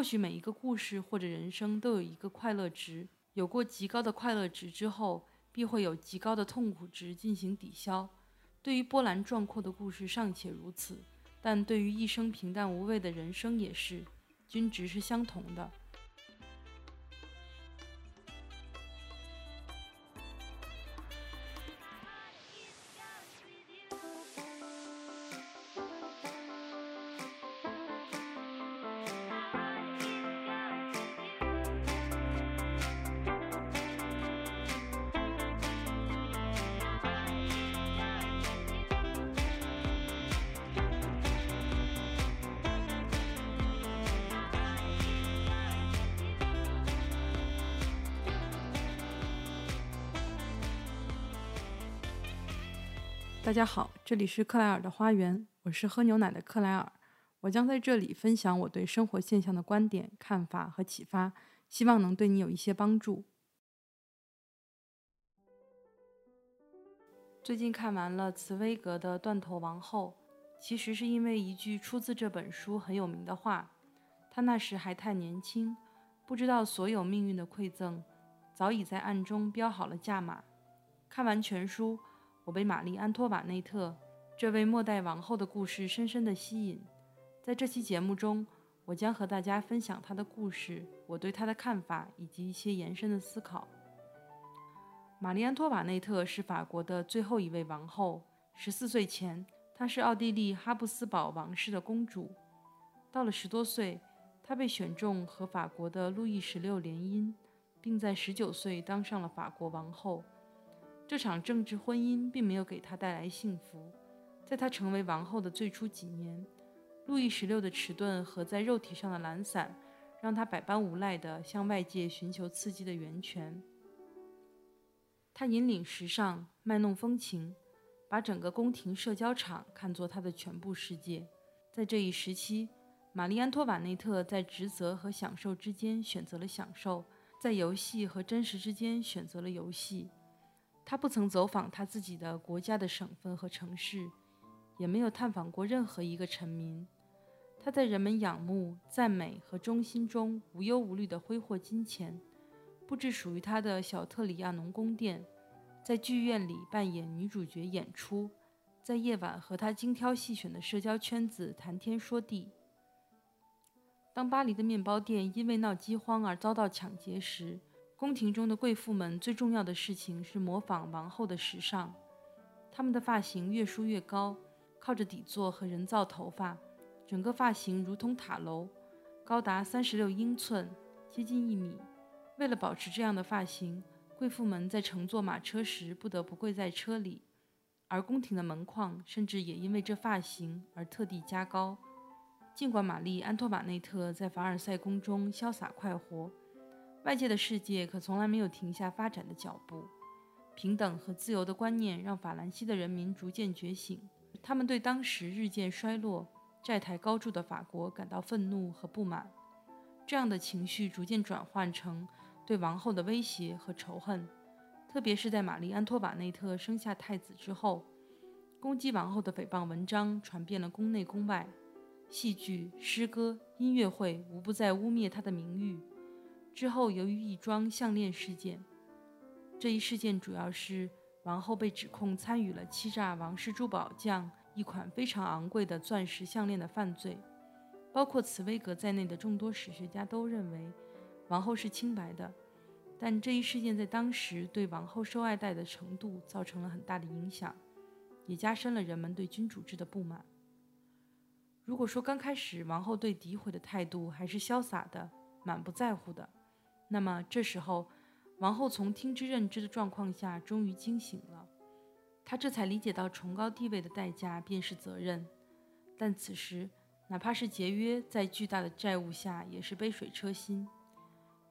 或许每一个故事或者人生都有一个快乐值，有过极高的快乐值之后，必会有极高的痛苦值进行抵消。对于波澜壮阔的故事尚且如此，但对于一生平淡无味的人生也是，均值是相同的。大家好，这里是克莱尔的花园，我是喝牛奶的克莱尔。我将在这里分享我对生活现象的观点、看法和启发，希望能对你有一些帮助。最近看完了茨威格的《断头王后》，其实是因为一句出自这本书很有名的话：他那时还太年轻，不知道所有命运的馈赠，早已在暗中标好了价码。看完全书。我被玛丽·安托瓦内特这位末代王后的故事深深地吸引。在这期节目中，我将和大家分享她的故事，我对她的看法以及一些延伸的思考。玛丽·安托瓦内特是法国的最后一位王后。十四岁前，她是奥地利哈布斯堡王室的公主。到了十多岁，她被选中和法国的路易十六联姻，并在十九岁当上了法国王后。这场政治婚姻并没有给她带来幸福。在她成为王后的最初几年，路易十六的迟钝和在肉体上的懒散，让她百般无奈地向外界寻求刺激的源泉。他引领时尚，卖弄风情，把整个宫廷社交场看作他的全部世界。在这一时期，玛丽安托瓦内特在职责和享受之间选择了享受，在游戏和真实之间选择了游戏。他不曾走访他自己的国家的省份和城市，也没有探访过任何一个臣民。他在人们仰慕、赞美和忠心中无忧无虑地挥霍金钱，布置属于他的小特里亚农宫殿，在剧院里扮演女主角演出，在夜晚和他精挑细选的社交圈子谈天说地。当巴黎的面包店因为闹饥荒而遭到抢劫时，宫廷中的贵妇们最重要的事情是模仿王后的时尚，她们的发型越梳越高，靠着底座和人造头发，整个发型如同塔楼，高达三十六英寸，接近一米。为了保持这样的发型，贵妇们在乘坐马车时不得不跪在车里，而宫廷的门框甚至也因为这发型而特地加高。尽管玛丽·安托瓦内特在凡尔赛宫中潇洒快活。外界的世界可从来没有停下发展的脚步，平等和自由的观念让法兰西的人民逐渐觉醒。他们对当时日渐衰落、债台高筑的法国感到愤怒和不满，这样的情绪逐渐转换成对王后的威胁和仇恨。特别是在玛丽·安托瓦内特生下太子之后，攻击王后的诽谤文章传遍了宫内宫外，戏剧、诗歌、音乐会无不在污蔑她的名誉。之后，由于一桩项链事件，这一事件主要是王后被指控参与了欺诈王室珠宝匠一款非常昂贵的钻石项链的犯罪。包括茨威格在内的众多史学家都认为王后是清白的，但这一事件在当时对王后受爱戴的程度造成了很大的影响，也加深了人们对君主制的不满。如果说刚开始王后对诋毁的态度还是潇洒的、满不在乎的，那么这时候，王后从听之任之的状况下终于惊醒了，她这才理解到崇高地位的代价便是责任。但此时，哪怕是节约，在巨大的债务下也是杯水车薪。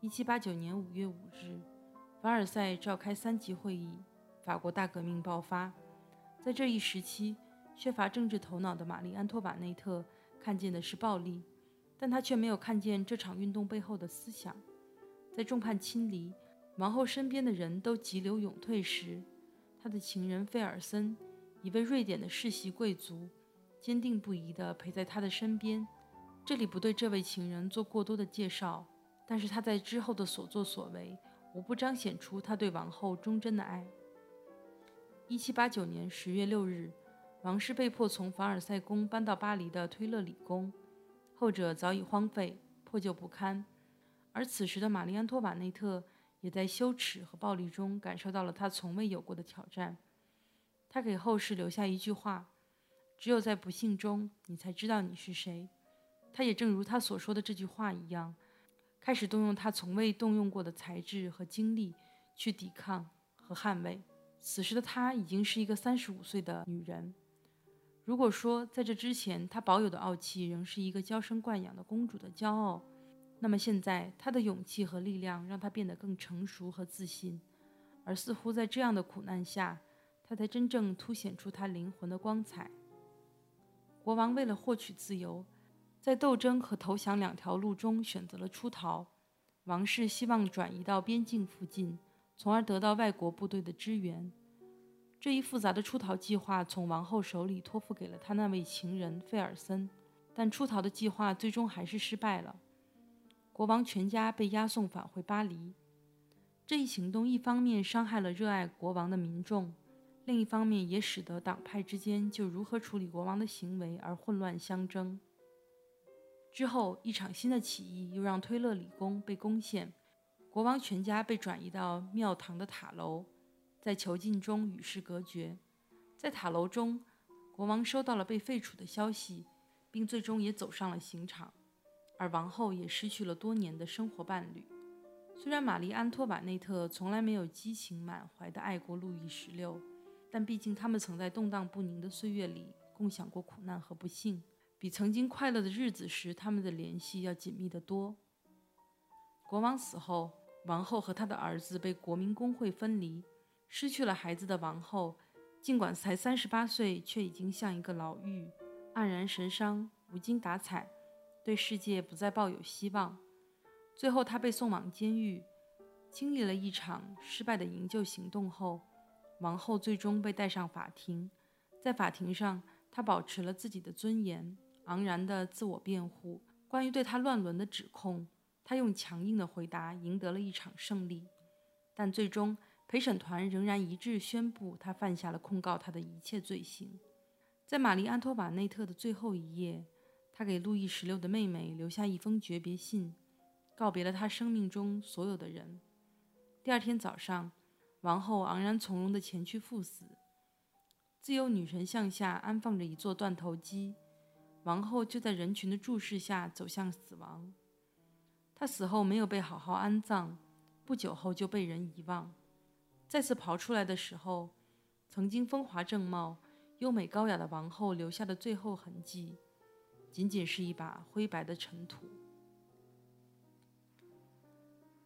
一七八九年五月五日，凡尔赛召开三级会议，法国大革命爆发。在这一时期，缺乏政治头脑的玛丽·安托瓦内特看见的是暴力，但她却没有看见这场运动背后的思想。在众叛亲离、王后身边的人都急流勇退时，她的情人费尔森，一位瑞典的世袭贵族，坚定不移地陪在她的身边，这里不对这位情人做过多的介绍，但是他在之后的所作所为，无不彰显出他对王后忠贞的爱。一七八九年十月六日，王室被迫从凡尔赛宫搬到巴黎的推勒里宫，后者早已荒废，破旧不堪。而此时的玛丽安托瓦内特也在羞耻和暴力中感受到了她从未有过的挑战。她给后世留下一句话：“只有在不幸中，你才知道你是谁。”他也正如他所说的这句话一样，开始动用他从未动用过的才智和精力去抵抗和捍卫。此时的她已经是一个三十五岁的女人。如果说在这之前她保有的傲气仍是一个娇生惯养的公主的骄傲，那么现在他的勇气和力量让他变得更成熟和自信。而似乎在这样的苦难下，他才真正凸显出他灵魂的光彩。国王为了获取自由。在斗争和投降两条路中选择了出逃。王室希望转移到边境附近，从而得到外国部队的支援。这一复杂的出逃计划从王后手里托付给了他那位情人费尔森，但出逃的计划最终还是失败了。国王全家被押送返回巴黎。这一行动一方面伤害了热爱国王的民众，另一方面也使得党派之间就如何处理国王的行为而混乱相争。之后，一场新的起义又让推勒里宫被攻陷，国王全家被转移到庙堂的塔楼，在囚禁中与世隔绝。在塔楼中，国王收到了被废除的消息，并最终也走上了刑场，而王后也失去了多年的生活伴侣。虽然玛丽安托瓦内特从来没有激情满怀地爱过路易十六，但毕竟他们曾在动荡不宁的岁月里共享过苦难和不幸。比曾经快乐的日子时，他们的联系要紧密得多。国王死后，王后和他的儿子被国民公会分离。失去了孩子的王后，尽管才三十八岁，却已经像一个老妪，黯然神伤，无精打采，对世界不再抱有希望。最后，他被送往监狱。经历了一场失败的营救行动后，王后最终被带上法庭。在法庭上，她保持了自己的尊严。昂然的自我辩护，关于对他乱伦的指控，他用强硬的回答赢得了一场胜利。但最终，陪审团仍然一致宣布他犯下了控告他的一切罪行。在玛丽安托瓦内特的最后一夜，他给路易十六的妹妹留下一封诀别信，告别了他生命中所有的人。第二天早上，王后昂然从容地前去赴死。自由女神像下安放着一座断头机。王后就在人群的注视下走向死亡。她死后没有被好好安葬，不久后就被人遗忘。再次刨出来的时候，曾经风华正茂、优美高雅的王后留下的最后痕迹，仅仅是一把灰白的尘土。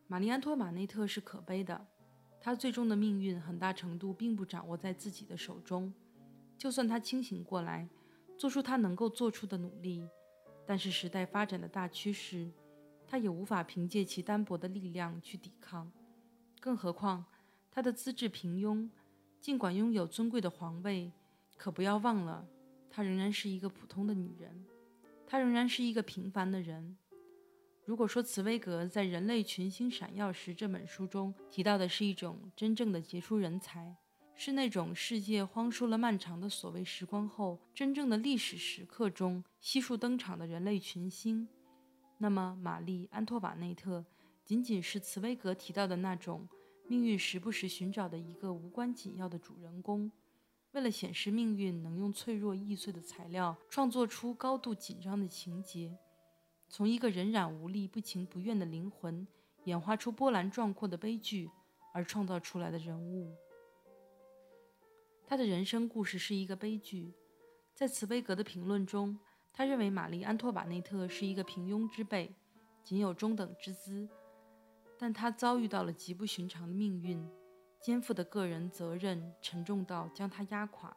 玛丽安托马内特是可悲的，她最终的命运很大程度并不掌握在自己的手中。就算她清醒过来。做出她能够做出的努力，但是时代发展的大趋势，他也无法凭借其单薄的力量去抵抗。更何况，她的资质平庸，尽管拥有尊贵的皇位，可不要忘了，她仍然是一个普通的女人，他仍然是一个平凡的人。如果说茨威格在《人类群星闪耀时》这本书中提到的是一种真正的杰出人才，是那种世界荒疏了漫长的所谓时光后，真正的历史时刻中悉数登场的人类群星。那么，玛丽·安托瓦内特仅仅是茨威格提到的那种命运时不时寻找的一个无关紧要的主人公。为了显示命运能用脆弱易碎的材料创作出高度紧张的情节，从一个人染无力、不情不愿的灵魂演化出波澜壮阔的悲剧而创造出来的人物。他的人生故事是一个悲剧，在茨威格的评论中，他认为玛丽安托瓦内特是一个平庸之辈，仅有中等之资，但他遭遇到了极不寻常的命运，肩负的个人责任沉重到将他压垮。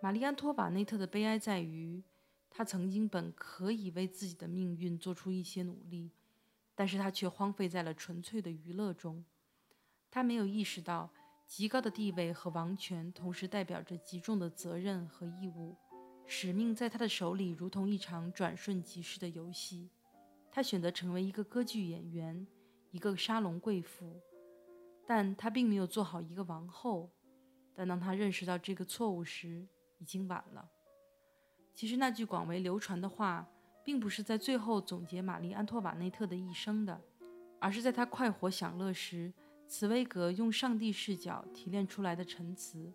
玛丽安托瓦内特的悲哀在于，他曾经本可以为自己的命运做出一些努力，但是他却荒废在了纯粹的娱乐中，他没有意识到。极高的地位和王权同时代表着极重的责任和义务，使命在他的手里如同一场转瞬即逝的游戏。他选择成为一个歌剧演员，一个沙龙贵妇，但他并没有做好一个王后。但当他认识到这个错误时，已经晚了。其实那句广为流传的话，并不是在最后总结玛丽·安托瓦内特的一生的，而是在她快活享乐时，茨威格用上帝视角提炼出来的陈词。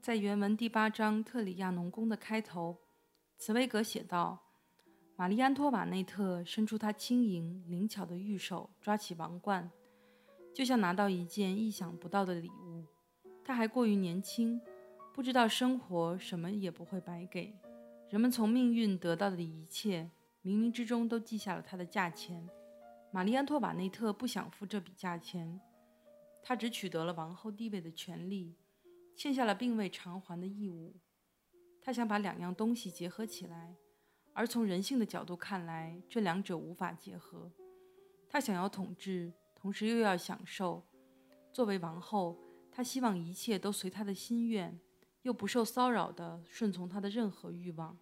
在原文第八章《特里亚农宫》的开头，茨威格写道：“玛丽·安托瓦内特伸出她轻盈灵巧的玉手，抓起王冠，就像拿到一件意想不到的礼物。他还过于年轻，不知道生活什么也不会白给。”人们从命运得到的一切，冥冥之中都记下了它的价钱。玛丽安托瓦内特不想付这笔价钱，她只取得了王后地位的权利，欠下了并未偿还的义务。她想把两样东西结合起来，而从人性的角度看来，这两者无法结合。她想要统治，同时又要享受。作为王后，她希望一切都随她的心愿。又不受骚扰地顺从她的任何欲望，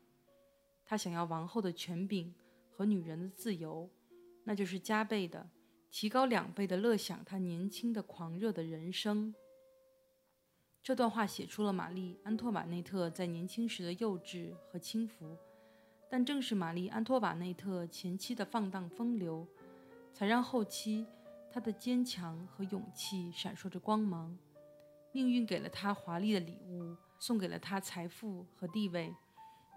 她想要王后的权柄和女人的自由，那就是加倍的、提高两倍的乐享他年轻的狂热的人生。这段话写出了玛丽·安托瓦内特在年轻时的幼稚和轻浮，但正是玛丽·安托瓦内特前期的放荡风流，才让后期他的坚强和勇气闪烁着光芒。命运给了他华丽的礼物。送给了他财富和地位，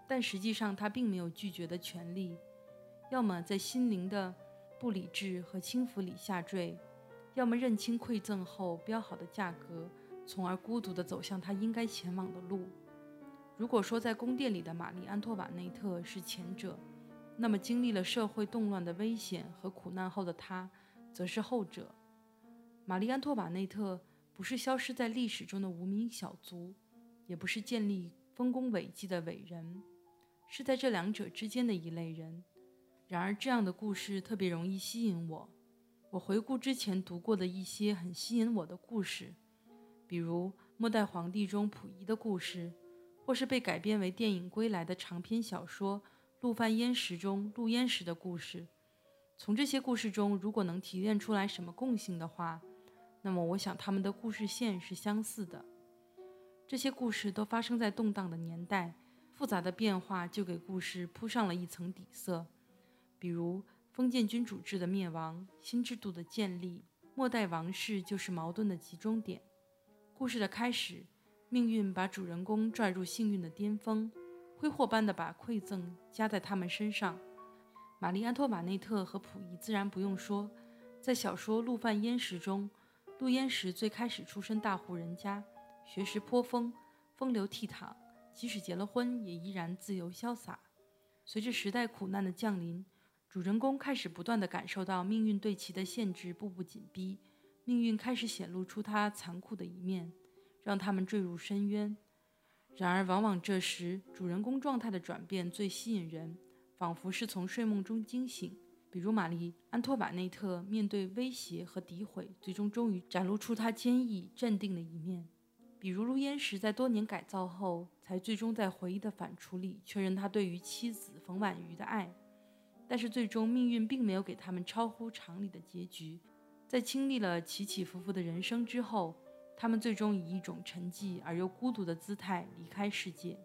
但实际上他并没有拒绝的权利。要么在心灵的不理智和轻浮里下坠，要么认清馈赠后标好的价格，从而孤独地走向他应该前往的路。如果说在宫殿里的玛丽·安托瓦内特是前者，那么经历了社会动乱的危险和苦难后的他，则是后者。玛丽·安托瓦内特不是消失在历史中的无名小卒。也不是建立丰功伟绩的伟人，是在这两者之间的一类人。然而，这样的故事特别容易吸引我。我回顾之前读过的一些很吸引我的故事，比如《末代皇帝》中溥仪的故事，或是被改编为电影《归来》的长篇小说《陆犯焉识》中陆焉识的故事。从这些故事中，如果能提炼出来什么共性的话，那么我想他们的故事线是相似的。这些故事都发生在动荡的年代，复杂的变化就给故事铺上了一层底色。比如封建君主制的灭亡，新制度的建立，末代王室就是矛盾的集中点。故事的开始，命运把主人公拽入幸运的巅峰，挥霍般的把馈赠加在他们身上。玛丽·安托瓦内特和溥仪自然不用说，在小说《陆犯焉识》中，陆焉识最开始出身大户人家。学识颇丰，风流倜傥，即使结了婚，也依然自由潇洒。随着时代苦难的降临，主人公开始不断地感受到命运对其的限制步步紧逼，命运开始显露出他残酷的一面，让他们坠入深渊。然而，往往这时，主人公状态的转变最吸引人，仿佛是从睡梦中惊醒。比如，玛丽·安托瓦内特面对威胁和诋毁，最终终于展露出她坚毅镇定的一面。比如陆焉识在多年改造后，才最终在回忆的反刍里确认他对于妻子冯婉瑜的爱，但是最终命运并没有给他们超乎常理的结局，在经历了起起伏伏的人生之后，他们最终以一种沉寂而又孤独的姿态离开世界。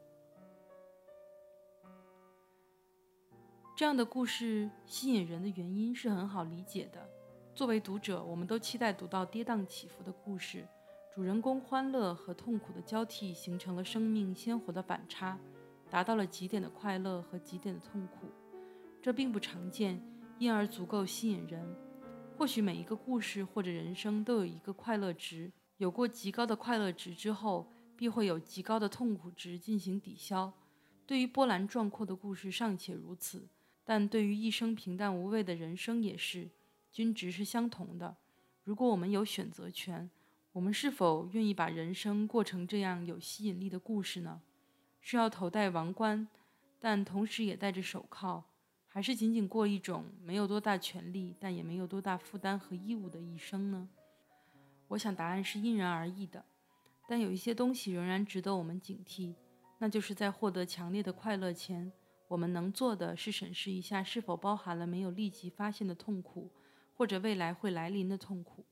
这样的故事吸引人的原因是很好理解的，作为读者，我们都期待读到跌宕起伏的故事。主人公欢乐和痛苦的交替，形成了生命鲜活的反差，达到了极点的快乐和极点的痛苦。这并不常见，因而足够吸引人。或许每一个故事或者人生都有一个快乐值，有过极高的快乐值之后，必会有极高的痛苦值进行抵消。对于波澜壮阔的故事尚且如此，但对于一生平淡无味的人生也是，均值是相同的。如果我们有选择权。我们是否愿意把人生过成这样有吸引力的故事呢？是要头戴王冠，但同时也戴着手铐，还是仅仅过一种没有多大权利，但也没有多大负担和义务的一生呢？我想答案是因人而异的，但有一些东西仍然值得我们警惕，那就是在获得强烈的快乐前，我们能做的是审视一下是否包含了没有立即发现的痛苦，或者未来会来临的痛苦。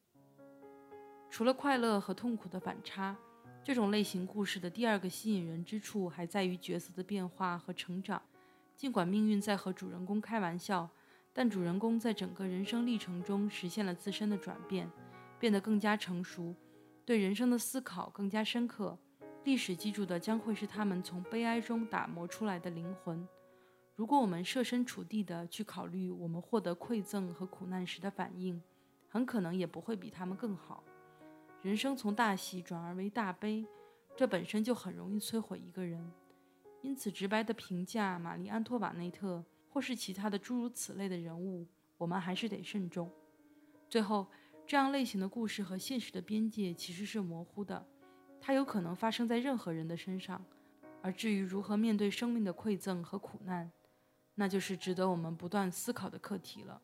除了快乐和痛苦的反差，这种类型故事的第二个吸引人之处还在于角色的变化和成长。尽管命运在和主人公开玩笑，但主人公在整个人生历程中实现了自身的转变，变得更加成熟，对人生的思考更加深刻。历史记住的将会是他们从悲哀中打磨出来的灵魂。如果我们设身处地地去考虑我们获得馈赠和苦难时的反应，很可能也不会比他们更好。人生从大喜转而为大悲，这本身就很容易摧毁一个人。因此，直白的评价玛丽·安托瓦内特或是其他的诸如此类的人物，我们还是得慎重。最后，这样类型的故事和现实的边界其实是模糊的，它有可能发生在任何人的身上。而至于如何面对生命的馈赠和苦难，那就是值得我们不断思考的课题了。